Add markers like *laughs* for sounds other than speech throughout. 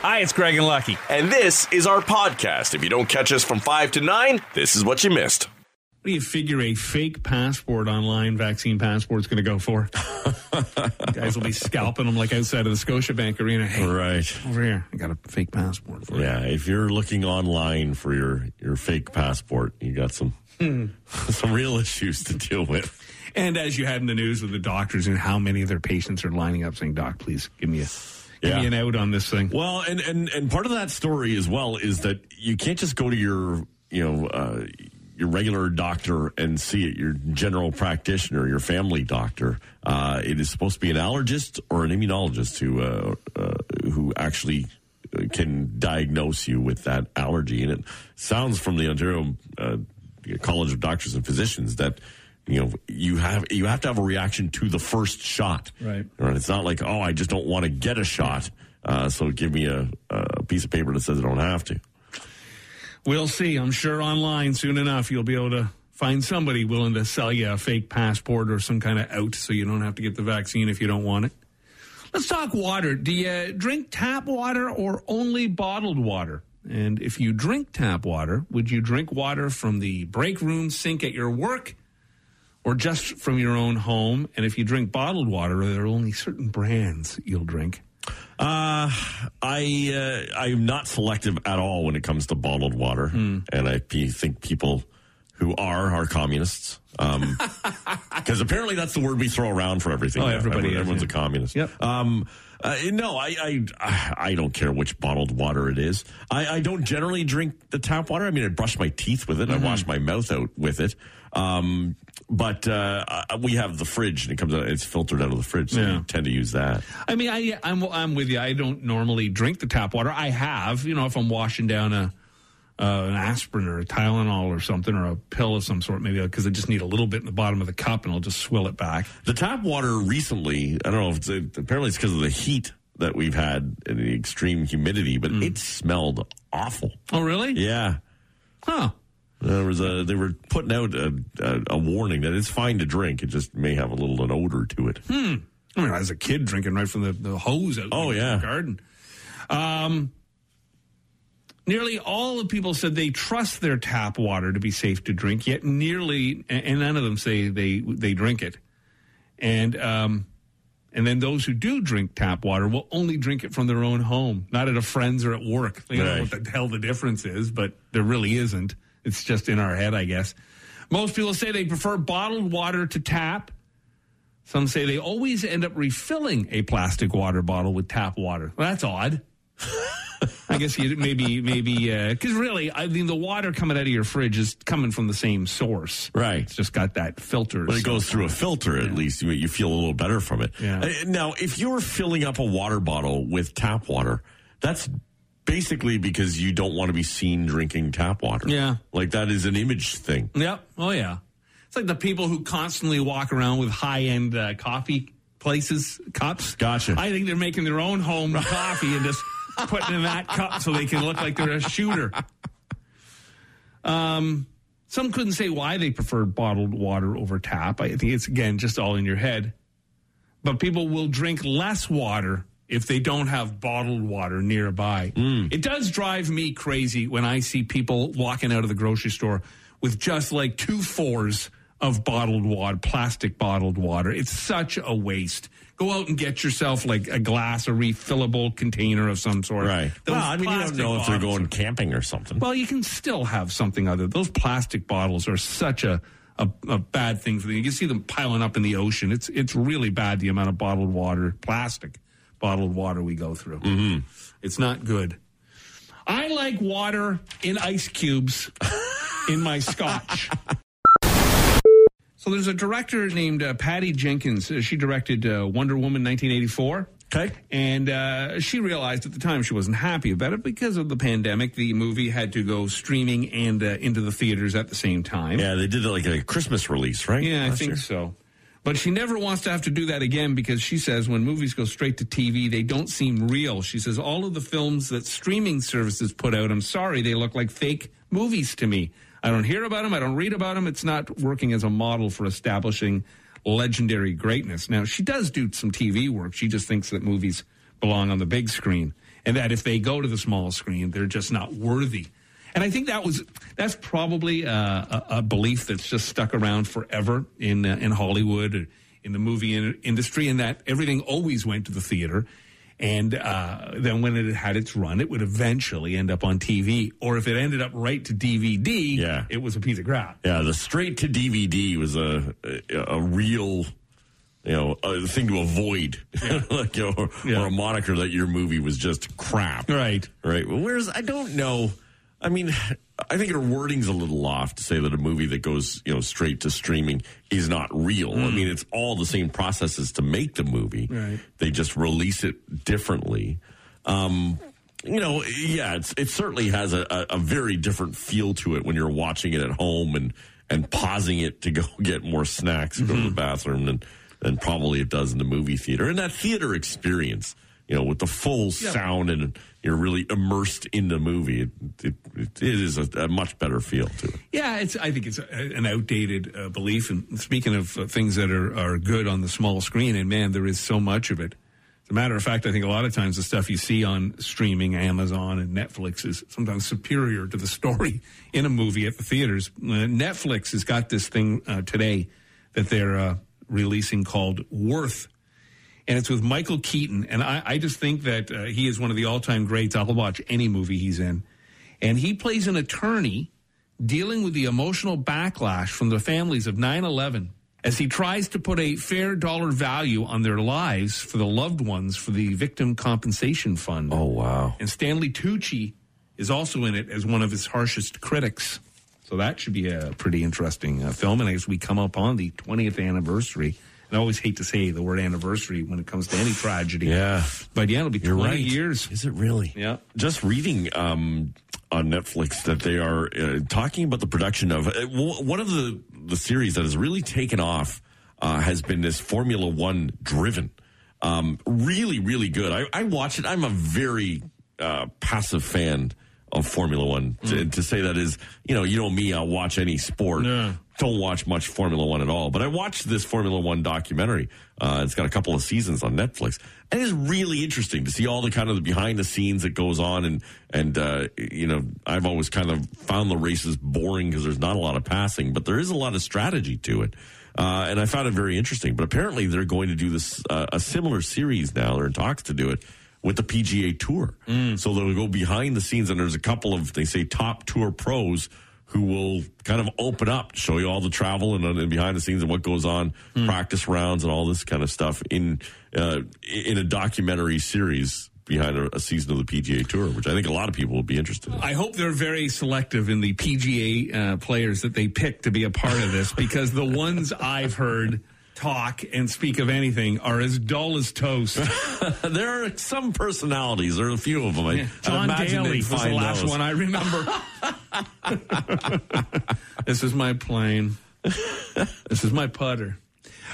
Hi, it's Greg and Lucky. And this is our podcast. If you don't catch us from 5 to 9, this is what you missed. What do you figure a fake passport online vaccine passport is going to go for? You *laughs* guys will be scalping them like outside of the Scotiabank Arena. Hey, Right. over here, I got a fake passport for you. Yeah, if you're looking online for your your fake passport, you got some hmm. *laughs* some real issues to deal with. And as you had in the news with the doctors and how many of their patients are lining up saying, "Doc, please give me a give Yeah. me an out on this thing." Well, and and and part of that story as well is that you can't just go to your you know uh, your regular doctor and see it, your general practitioner, your family doctor. Uh, it is supposed to be an allergist or an immunologist who uh, uh, who actually uh, can diagnose you with that allergy. And it sounds from the Ontario uh, College of Doctors and Physicians that. You know, you have you have to have a reaction to the first shot. Right. Right. It's not like, oh, I just don't want to get a shot. Uh, so give me a, a piece of paper that says I don't have to. We'll see. I'm sure online soon enough you'll be able to find somebody willing to sell you a fake passport or some kind of out so you don't have to get the vaccine if you don't want it. Let's talk water. Do you drink tap water or only bottled water? And if you drink tap water, would you drink water from the break room sink at your work or just from your own home? And if you drink bottled water, there are only certain brands you'll drink? Uh, I uh, I'm not selective at all when it comes to bottled water, and I think people who are are communists. *laughs* *laughs* Because apparently that's the word we throw around for everything. Oh, now. everybody Everyone- everyone's yeah. a communist. Yep. Um, uh, no, I, I I don't care which bottled water it is. I, I don't generally drink the tap water. I mean, I brush my teeth with it. I wash my mouth out with it. Um, but uh, we have the fridge, and it comes out. It's filtered out of the fridge, so Yeah. we tend to use that. I mean, I, I'm I'm with you. I don't normally drink the tap water. I have, you know, if I'm washing down a uh, an aspirin or a Tylenol or something or a pill of some sort, maybe because I just need a little bit in the bottom of the cup and I'll just swill it back. The tap water recently, I don't know if it's apparently it's because of the heat that we've had and the extreme humidity, but it smelled awful. Oh, really? Yeah. Huh. There was a they were putting out a, a, a warning that it's fine to drink. It just may have a little an odor to it. Hmm. I mean, as a kid drinking right from the, the hose out Oh, in yeah. the garden. Um, nearly all of people said they trust their tap water to be safe to drink, yet nearly, and none of them say they they drink it. And um, and then those who do drink tap water will only drink it from their own home, not at a friend's or at work. They don't know what the hell the difference is, but there really isn't. It's just in our head, I guess. Most people say they prefer bottled water to tap. Some say they always end up refilling a plastic water bottle with tap water. Well, that's odd. *laughs* I guess you maybe maybe because really, I mean, the water coming out of your fridge is coming from the same source. Right. It's just got that filter. When it goes through a filter, at least you, you feel a little better from it. Yeah. Uh, Now, if you're filling up a water bottle with tap water, that's basically because you don't want to be seen drinking tap water. Yeah. like that is an image thing. Yep. Oh yeah. It's like the people who constantly walk around with high end uh, coffee places cups. Gotcha. I think they're making their own home *laughs* coffee and just putting in that cup so they can look like they're a shooter. Um, some couldn't say why they preferred bottled water over tap. I think it's again just all in your head. But people will drink less water if they don't have bottled water nearby. It does drive me crazy when I see people walking out of the grocery store with just like two fours of bottled water, plastic bottled water. It's such a waste. Go out and get yourself like a glass, a refillable container of some sort. Right. Those well, I mean, you don't know if they're going camping or something. well, you can still have something other. Those plastic bottles are such a, a, a bad thing for them. You can see them piling up in the ocean. It's it's really bad the amount of bottled water, plastic bottled water we go through. Mm-hmm. It's not good. I like water in ice cubes in my *laughs* scotch. So there's a director named uh, Patty Jenkins. Uh, she directed uh, Wonder Woman 1984. Okay. And uh, she realized at the time she wasn't happy about it because of the pandemic. The movie had to go streaming and uh, into the theaters at the same time. Yeah, they did like a Christmas release, right? Yeah, I think year? so. But she never wants to have to do that again because she says when movies go straight to TV, they don't seem real. She says all of the films that streaming services put out, I'm sorry, they look like fake movies to me. I don't hear about them. I don't read about them. It's not working as a model for establishing legendary greatness. Now, she does do some TV work. She just thinks that movies belong on the big screen. and that if they go to the small screen, they're just not worthy. And I think that was that's probably uh, a, a, belief that's just stuck around forever in uh, in Hollywood, in the movie in- industry, and that everything always went to the theater. And uh, then when it had its run, it would eventually end up on TV. Or if it ended up right to DVD, Yeah. it was a piece of crap. Yeah, the straight to DVD was a a, a real you know a thing to avoid, *laughs* like you know, or, Yeah. or a moniker that your movie was just crap. Right. Right. Well, whereas I don't know. I mean, I think her wording's a little off to say that a movie that goes, you know, straight to streaming is not real. I mean, it's all the same processes to make the movie. Right. They just release it differently. Um, you know, yeah, it's, it certainly has a, a, a very different feel to it when you're watching it at home and, and pausing it to go *laughs* get more snacks, go to the bathroom, than, than probably it does in the movie theater. And that theater experience, you know, with the full sound and you're really immersed in the movie, it, it, it is a, a much better feel to it. Yeah, it's. I think it's a, an outdated uh, belief. And speaking of uh, things that are, are good on the small screen, and man, there is so much of it. As a matter of fact, I think a lot of times the stuff you see on streaming, Amazon and Netflix, is sometimes superior to the story *laughs* in a movie at the theaters. Uh, Netflix has got this thing uh, today that they're uh, releasing called Worth. And it's with Michael Keaton. And I, I just think that uh, he is one of the all time greats. I'll watch any movie he's in. And he plays an attorney dealing with the emotional backlash from the families of 9 11 as he tries to put a fair dollar value on their lives for the loved ones for the Victim Compensation Fund. Oh, wow. And Stanley Tucci is also in it as one of his harshest critics. So that should be a pretty interesting uh, film. And as we come up on the 20th anniversary, I always hate to say the word anniversary when it comes to any tragedy. Yeah. But yeah, it'll be 20 years. Is it really? Yeah. Just reading um, on Netflix that they are uh, talking about the production of uh, one of the the series that has really taken off uh, has been this Formula One driven. Um, really, really good. I, I watch it. I'm a very uh, passive fan of Formula One. To, to say that is, you know, you know me. I'll watch any sport. Yeah. Don't watch much Formula One at all. But I watched this Formula One documentary. Uh, it's got a couple of seasons on Netflix. And it's really interesting to see all the kind of the behind the scenes that goes on. And, and, uh, you know, I've always kind of found the races boring because there's not a lot of passing, but there is a lot of strategy to it. Uh, and I found it very interesting. But apparently they're going to do this, uh, a similar series now. They're in talks to do it with the PGA Tour. So they'll go behind the scenes, and there's a couple of, they say, top tour pros who will kind of open up, show you all the travel and, and behind the scenes and what goes on, practice rounds and all this kind of stuff in uh, in a documentary series behind a, a season of the PGA Tour, which I think a lot of people will be interested in. I hope they're very selective in the PGA uh, players that they pick to be a part of this because the ones I've heard talk and speak of anything are as dull as toast. *laughs* there are some personalities, there are a few of them. I, I'd John imagine Daly was the last those. one I remember. *laughs* *laughs* this is my plane. This is my putter.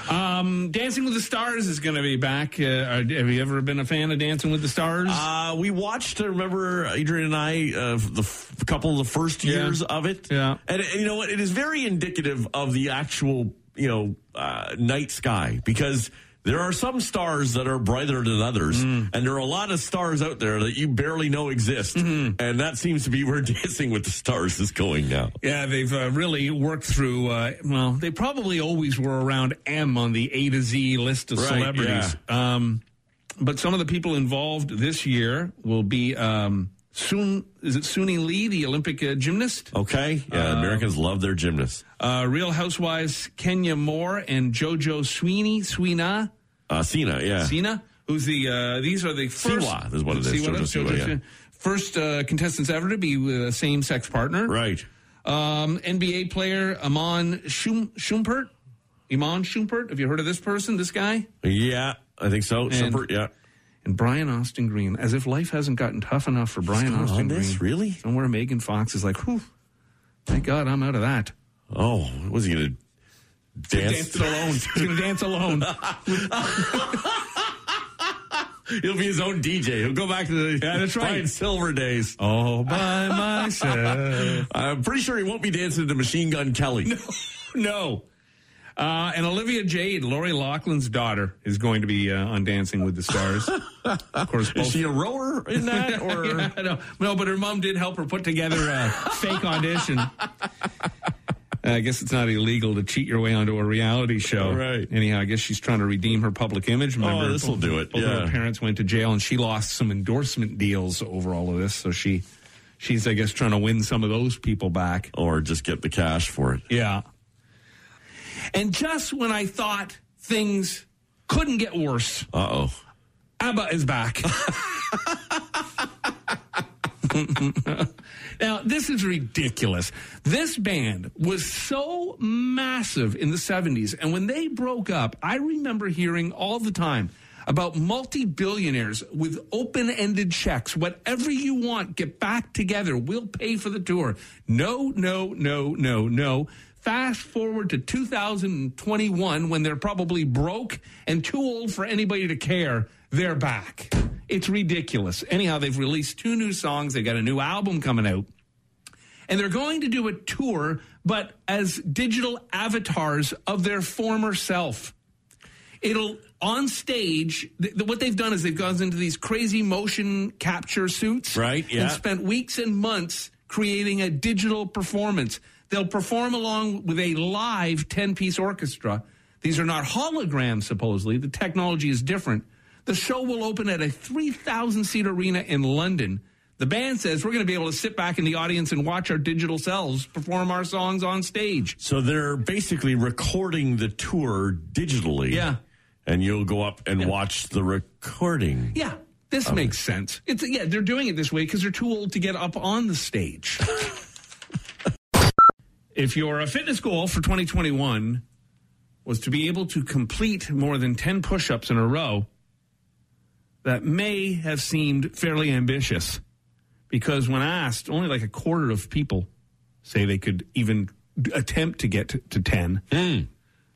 Um, Dancing with the Stars is going to be back. Uh, have you ever been a fan of Dancing with the Stars? Uh, we watched, uh, remember, Adrian and I, uh, the f- couple of the first Yeah. years of it. Yeah. And, and you know what? It is very indicative of the actual, you know, uh, night sky because there are some stars that are brighter than others. Mm. And there are a lot of stars out there that you barely know exist. Mm-hmm. And that seems to be where *laughs* Dancing with the Stars is going now. Yeah, they've uh, really worked through. Uh, well, they probably always were around M on the A to Z list of Right, celebrities. Um, but some of the people involved this year will be um, Soon. Is it Suni Lee, the Olympic uh, gymnast? Okay? Yeah, Um, Americans love their gymnasts. Uh, Real Housewives Kenya Moore and JoJo Sweeney, Sweena, Uh, Cena, yeah. Cena, who's the. Uh, these are the first. Siwa is what it is, Siwa, JoJo Siwa, yeah. First uh, contestants ever to be with a same-sex partner. Right. Um, NBA player Amon Schum- Schumpert. Iman Schumpert. Have you heard of this person? This guy? Yeah, I think so. Super, yeah. And Brian Austin Green. As if life hasn't gotten tough enough for Brian Austin on this? Green. Really? Somewhere Megan Fox is like, whew, thank God I'm out of that. Oh, was he going to dance? It alone. He's going to dance alone. *laughs* He'll be his own DJ. He'll go back to the Yeah, that's right. Brian Silver days. All by myself. *laughs* I'm pretty sure he won't be dancing to Machine Gun Kelly. *laughs* No. no. Uh, and Olivia Jade, Lori Loughlin's daughter, is going to be uh, on Dancing with the Stars. *laughs* of course, both Is she a rower in *laughs* that? Or yeah, no, no, but her mom did help her put together a *laughs* fake audition. I guess it's not illegal to cheat your way onto a reality show. Right. Anyhow, I guess she's trying to redeem her public image. Remember, Oh, this'll do it, Both yeah. her parents went to jail, and she lost some endorsement deals over all of this. So she, she's, I guess, trying to win some of those people back. or just get the cash for it. Yeah. And just when I thought things couldn't get worse, Uh oh. ABBA is back. *laughs* now, this is ridiculous. This band was so massive in the 70s, and when they broke up, I remember hearing all the time about multi billionaires with open ended checks. Whatever you want, get back together. We'll pay for the tour. No, no, no, no, no. Fast forward to 2021 when they're probably broke and too old for anybody to care. They're back. It's ridiculous. Anyhow, they've released two new songs. They've got a new album coming out. And they're going to do a tour, but as digital avatars of their former self. It'll on stage. Th- what they've done is they've gone into these crazy motion capture suits, Right, yeah. and spent weeks and months creating a digital performance. They'll perform along with a live ten-piece orchestra. These are not holograms, supposedly. The technology is different. The show will open at a 3,000 seat arena in London. The band says we're going to be able to sit back in the audience and watch our digital selves perform our songs on stage. So they're basically recording the tour digitally. Yeah. And you'll go up and watch the recording. Yeah, this makes sense. It's yeah, they're doing it this way because they're too old to get up on the stage. *laughs* if your fitness goal for 2021 was to be able to complete more than 10 push-ups in a row, that may have seemed fairly ambitious because when asked, only like a quarter of people say they could even attempt to get to, to 10.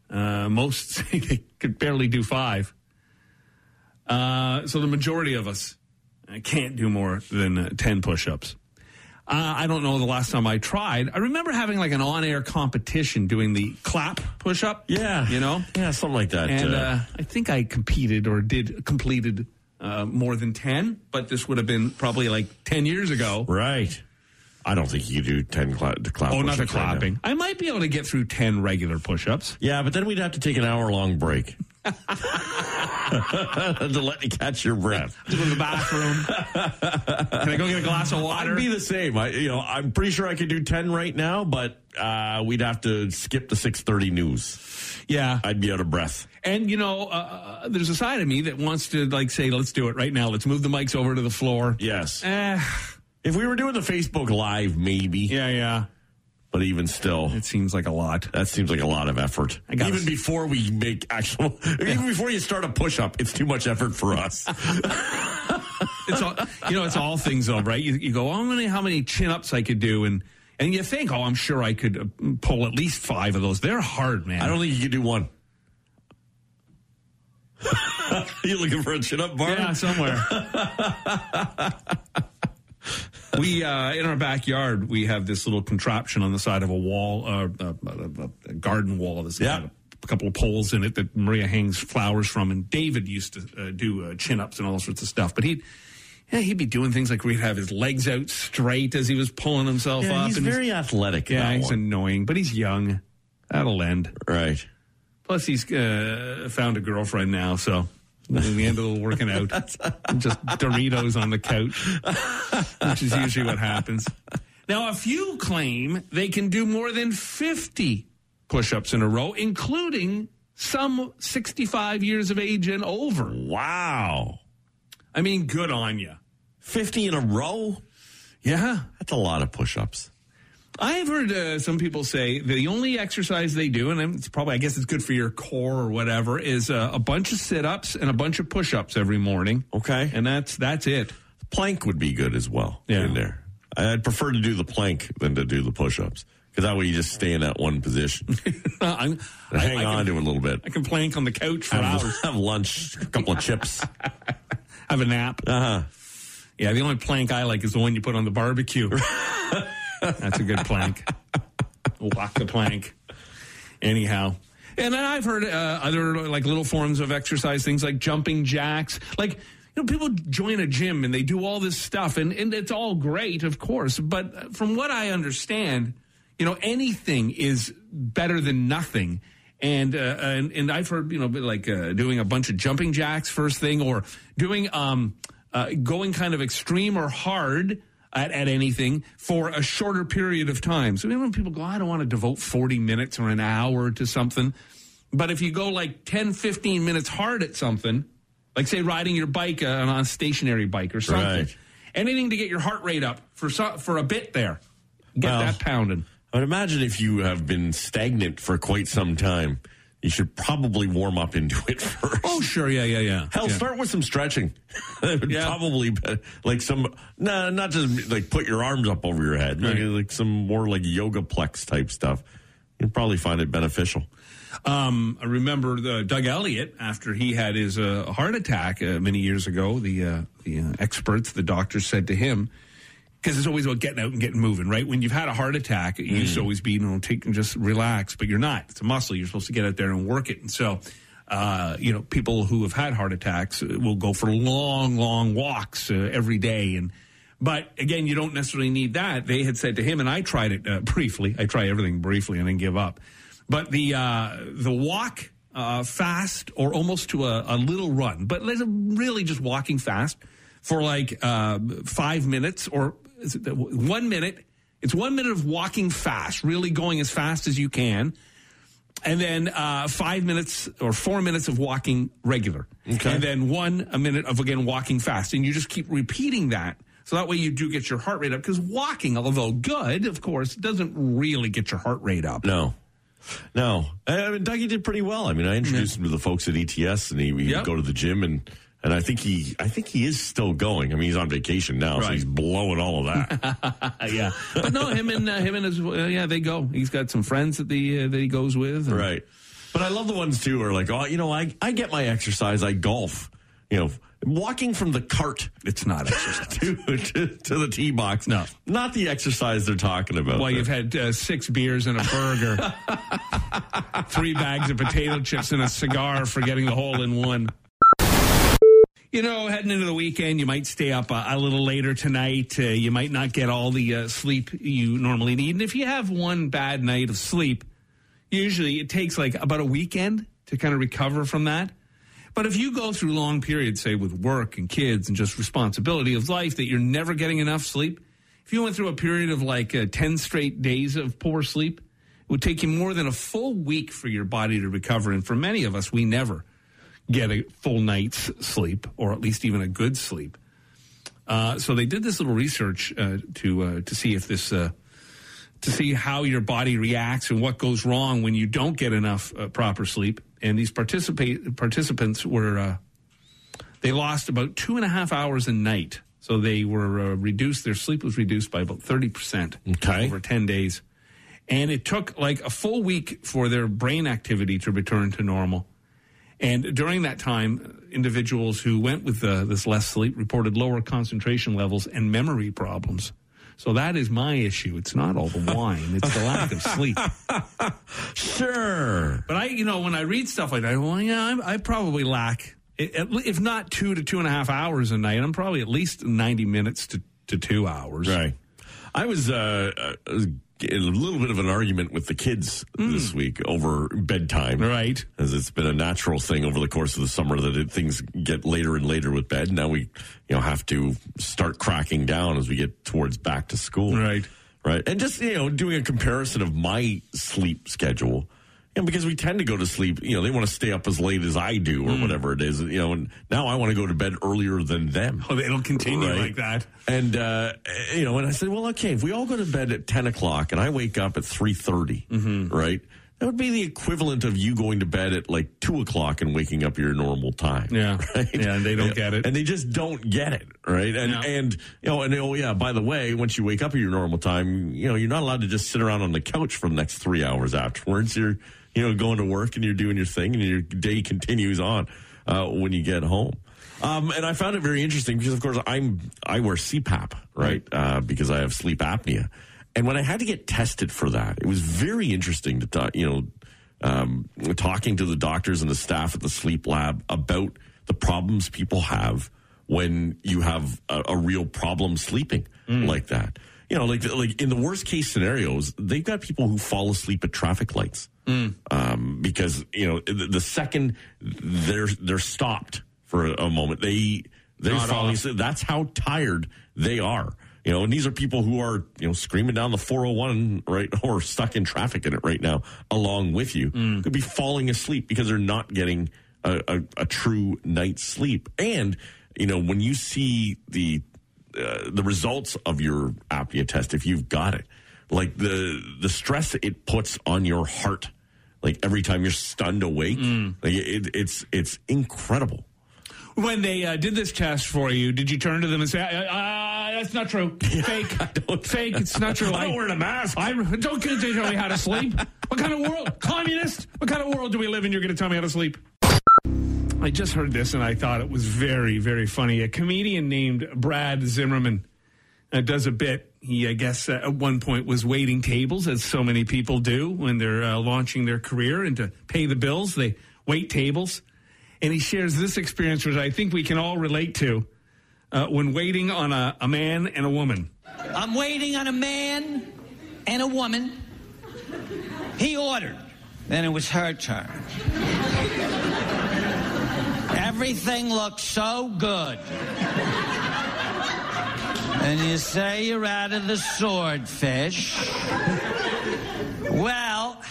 Uh, most *laughs* say they could barely do five. Uh, so the majority of us uh, can't do more than uh, 10 push-ups. Uh, I don't know the last time I tried. I remember having like an on-air competition doing the clap push-up. Yeah. You know? Yeah, something like that. And uh, uh, I think I competed or did completed uh, more than 10, but this would have been probably like 10 years ago. right. I don't think you do 10 cla- clap Oh, not the push-ups right clapping. I might be able to get through 10 regular push-ups. Yeah, but then we'd have to take an hour long break *laughs* to let you catch your breath. To go to the bathroom. Can I go get a glass of water? I'd be the same. I, you know, I'm pretty sure I could do 10 right now, but uh, we'd have to skip the 6:30 news. yeah. I'd be out of breath. And you know, uh, uh, there's a side of me that wants to like say, "Let's do it right now. Let's move the mics over to the floor." Yes. Eh, If we were doing the Facebook Live, maybe. yeah, yeah. But even still, It seems like a lot. that seems like a lot of effort. I Even s- before we make actual, *laughs* even before you start a push up, it's too much effort for us. *laughs* It's all, you know, it's all things though, right? You, you go, oh, how many, how many chin ups I could do, and and you think, oh, I'm sure I could uh, pull at least five of those. They're hard, man. I don't think you could do one. *laughs* you looking for a chin up bar? Yeah, somewhere. We uh, in our backyard we have this little contraption on the side of a wall, uh, a, a, a garden wall. That's Yeah. got a couple of poles in it that Maria hangs flowers from. And David used to uh, do uh, chin ups and all sorts of stuff, but he'd. Yeah, he'd be doing things like we'd have his legs out straight as he was pulling himself Yeah, up. he's and very athletic. yeah, he's one. annoying, but he's young. That'll end. right. Plus, he's uh, found a girlfriend now, so we end up working out. *laughs* Just Doritos on the couch, which is usually what happens. Now, a few claim they can do more than 50 push ups in a row, including some 65 years of age and over. Wow. I mean, good on you. 50 in a row? Yeah. That's a lot of push ups. I've heard uh, some people say the only exercise they do, and it's probably, I guess it's good for your core or whatever, is uh, a bunch of sit ups and a bunch of push ups every morning. Okay. And that's that's it. Plank would be good as well Yeah. in there. I'd prefer to do the plank than to do the push ups because that way you just stay in that one position. *laughs* I'm, hang I, I on can, to it a little bit. I can plank on the couch for Have, hours, *laughs* have lunch, a couple of chips. *laughs* have a nap. Uh huh. Yeah, the only plank I like is the one you put on the barbecue. That's a good plank. Walk the plank. Anyhow, And then I've heard uh, other like little forms of exercise, things like jumping jacks. Like, you know, people join a gym and they do all this stuff, and, and it's all great, of course. But from what I understand, you know, anything is better than nothing. And, uh, and and I've heard you know like uh, doing a bunch of jumping jacks first thing, or doing um, uh, going kind of extreme or hard at, at anything for a shorter period of time. So even when people go, I don't want to devote 40 minutes or an hour to something. But if you go like 10, 15 minutes hard at something, like say riding your bike uh, on a stationary bike or something, Right. anything to get your heart rate up for so, for a bit there, get Well, that pounding. I would imagine if you have been stagnant for quite some time, you should probably warm up into it *laughs* first. Oh, sure, yeah, yeah, yeah. Hell, yeah. start with some stretching. *laughs* Yeah. probably like some, nah, not just like put your arms up over your head, like, Right. like some more like yoga plex type stuff. You'd probably find it beneficial. Um, I remember the Doug Elliott after he had his uh, heart attack uh, many years ago. The uh, the uh, experts, the doctors said to him, because it's always about getting out and getting moving, right? When you've had a heart attack, it used to always be, you know, take and just relax, but you're not. It's a muscle. You're supposed to get out there and work it. And so, uh, you know, people who have had heart attacks uh, will go for long, long walks uh, every day and. But again, you don't necessarily need that. They had said to him, and I tried it uh, *laughs* briefly. I try everything briefly and then give up. But the uh, the walk uh, fast or almost to a, a little run, but really just walking fast for like uh, five minutes or one minute. It's one minute of walking fast, really going as fast as you can, and then uh, five minutes or four minutes of walking regular, Okay. and then one a minute of again walking fast, and you just keep repeating that. So that way you do get your heart rate up because walking, although good, of course, doesn't really get your heart rate up. No. No. I mean, Dougie did pretty well. I mean, I introduced him to the folks at ETS and he, he Yep. would go to the gym and, and I think he, I think he is still going. I mean, he's on vacation now, so he's blowing all of that. *laughs* Yeah, but no, him and uh, him and his uh, yeah, they go. He's got some friends that the uh, that he goes with. and- right. But I love the ones too who are like, oh, you know, I, I get my exercise. I golf, you know, walking from the cart It's not exercise. *laughs* to, to, to the tee box. No. Not the exercise they're talking about. Well, you've had uh, six beers and a burger, *laughs* three bags of potato chips and a cigar for getting the hole in one. You know, heading into the weekend, you might stay up a, a little later tonight. Uh, you might not get all the uh, sleep you normally need. And if you have one bad night of sleep, usually it takes like about a weekend to kind of recover from that. But if you go through long periods, say with work and kids and just responsibility of life, that you're never getting enough sleep, if you went through a period of like uh, 10 straight days of poor sleep, it would take you more than a full week for your body to recover. And for many of us, we never get a full night's sleep or at least even a good sleep. Uh, so they did this little research uh, to uh, to see if this uh, to see how your body reacts and what goes wrong when you don't get enough uh, proper sleep. And these participate participants were uh, they lost about two and a half hours a night. So they were uh, reduced. Their sleep was reduced by about thirty percent Okay. over ten days, and it took like a full week for their brain activity to return to normal. And during that time, individuals who went with uh, this less sleep reported lower concentration levels and memory problems. So that is my issue. It's not all the wine; it's the lack of sleep. *laughs* sure. But I, you know, when I read stuff like that, well, yeah, I, I probably lack, i- if not two to two and a half hours a night, I'm probably at least 90 minutes to, to two hours. Right. I was uh, uh, in a little bit of an argument with the kids hmm. this week over bedtime. Right. As it's been a natural thing over the course of the summer that it, things get later and later with bed. Now we, you know, have to start cracking down as we get towards back to school. Right. Right. And just, you know, doing a comparison of my sleep schedule. You know, because we tend to go to sleep, you know, they want to stay up as late as I do or whatever it is, you know, and now I want to go to bed earlier than them. Oh, it'll continue Right. like that. And uh, you know, and I said, well, okay, if we all go to bed at ten o'clock and I wake up at three right? That would be the equivalent of you going to bed at like two o'clock and waking up your normal time. Yeah. *laughs* right. Yeah, and they don't get it. and they just don't get it, right? And No. and you know, and oh yeah, by the way, once you wake up at your normal time, you know, you're not allowed to just sit around on the couch for the next three hours afterwards. You're you know going to work and you're doing your thing, and your day continues on uh, when you get home. Um, and I found it very interesting because, of course, I'm I wear CPAP, right? Uh, because I have sleep apnea. And when I had to get tested for that, it was very interesting to talk, you know, um, talking to the doctors and the staff at the sleep lab about the problems people have when you have a, a real problem sleeping like that. You know, like like in the worst case scenarios, they've got people who fall asleep at traffic lights um, because you know the, the second they're they're stopped for a, a moment, they they're falling asleep. That's how tired they are. You know, and these are people who are, you know, screaming down the 401, right, *laughs* or stuck in traffic in it right now, along with you. Could be falling asleep because they're not getting a, a, a true night's sleep. And, you know, when you see the uh, the results of your apnea test, if you've got it, like the the stress it puts on your heart, like every time you're stunned awake, like it, it's it's incredible. When they uh, did this test for you, did you turn to them and say, uh, uh, "That's not true, *laughs* fake, fake, it's not *laughs* true"? I don't wear a mask. I don't get to tell me how to sleep. *laughs* What kind of world, communist? What kind of world do we live in? You're going to tell me how to sleep? I just heard this and I thought it was very, very funny. A comedian named Brad Zimmerman uh, does a bit. He, I guess, uh, at one point was waiting tables, as so many people do when they're uh, launching their career, and to pay the bills, they wait tables. And he shares this experience, which I think we can all relate to, uh, when waiting on a, a man and a woman. I'm waiting on a man and a woman. He ordered. Then it was her turn. Everything looked so good. And you say you're out of the swordfish. Well,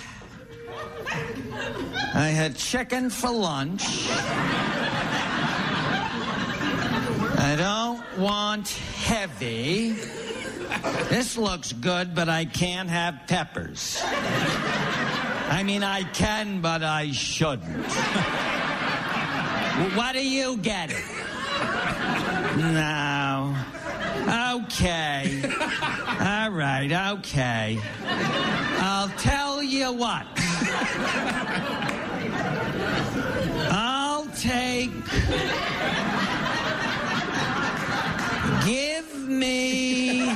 I had chicken for lunch. I don't want heavy. This looks good, but I can't have peppers. I mean, I can, but I shouldn't. what are you getting? No. Okay. *laughs* All right, okay. I'll tell you what. I'll take. Give me.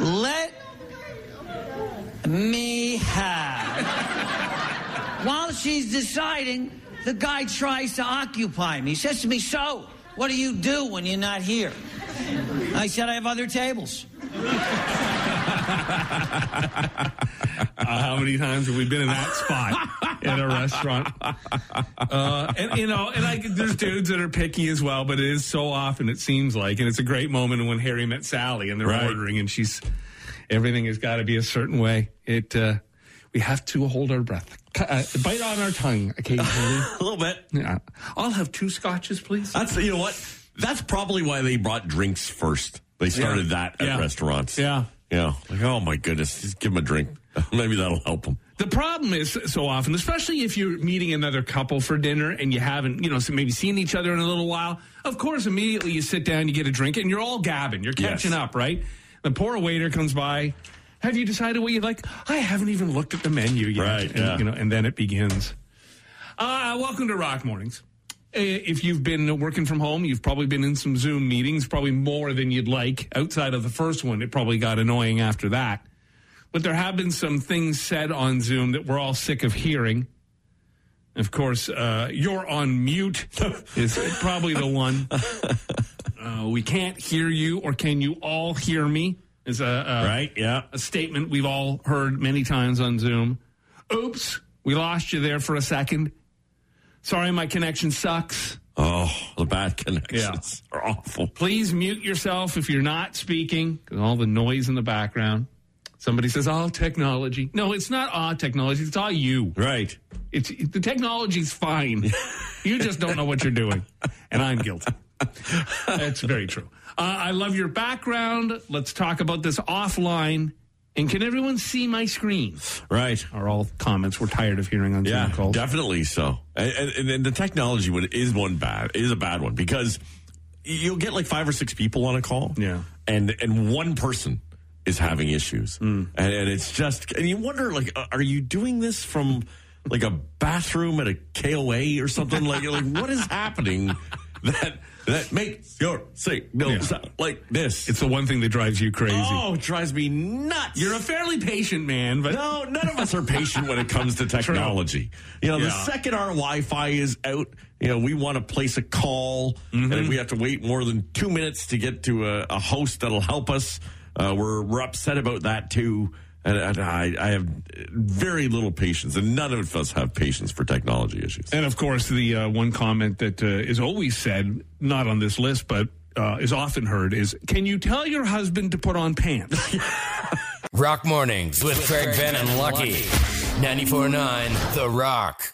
Let me have. While she's deciding, the guy tries to occupy me. He says to me, So, what do you do when you're not here? I said, I have other tables. *laughs* Uh, how many times have we been in that spot in a restaurant? Uh, and you know, and like there's dudes that are picky as well, but it is so often it seems like, and it's a great moment when Harry met Sally and they're Right. ordering, and she's everything has got to be a certain way. It uh, we have to hold our breath, uh, bite on our tongue occasionally. *laughs* A little bit. yeah, I'll have two scotches, please. That's you know what? That's probably why they brought drinks first. They started that at Yeah. restaurants. Yeah. Know, like oh my goodness, just give them a drink. *laughs* Maybe that'll help them. The problem is so often, especially if you're meeting another couple for dinner and you haven't, you know, maybe seen each other in a little while. Of course, immediately you sit down, you get a drink, and you're all gabbing. You're catching Yes. up, right? The poor waiter comes by. Have you decided what you like? I haven't even looked at the menu yet. Right, And, yeah. You know, and then it begins. Uh, welcome to Rock Mornings. Uh, If you've been working from home, you've probably been in some Zoom meetings, probably more than you'd like. Outside of the first one, it probably got annoying after that. But there have been some things said on Zoom that we're all sick of hearing. Of course, uh, you're on mute *laughs* is probably the one. Uh, we can't hear you, or can you all hear me? Is a, a Right? Yeah. a statement we've all heard many times on Zoom. Oops, we lost you there for a second. Sorry, my connection sucks. Oh, the bad connections are awful. Please mute yourself if you're not speaking because all the noise in the background. Somebody says, "Oh, technology." No, it's not all technology. It's all you. Right. It's the technology's fine. *laughs* you just don't know what you're doing, and I'm guilty. That's very true. Uh, I love your background. Let's talk about this offline. And can everyone see my screen? Right. Are all comments we're tired of hearing on Zoom Yeah, calls? definitely so. And, and, and the technology one is one bad is a bad one because you'll get like five or six people on a call. Yeah. and and one person is having issues, and, and it's just and you wonder like, uh, are you doing this from like a bathroom at a KOA or something? like, like what is happening *laughs* that that makes your signal Yeah. sound like this. It's the one thing that drives you crazy. oh, it drives me nuts. You're a fairly patient man, but No, none of us are patient when it comes to *laughs* technology. You know, the second our Wi-Fi is out, you know, we want to place a call, Mm-hmm. and if we have to wait more than two minutes to get to a, a host that'll help us, uh, we're we're upset about that too. And, and I, I have very little patience, and none of us have patience for technology issues. And of course, the uh, one comment that uh, is always said, not on this list, but uh, is often heard, is Can you tell your husband to put on pants? *laughs* Rock Mornings with Craig Venn and Lucky. 94.9 The Rock.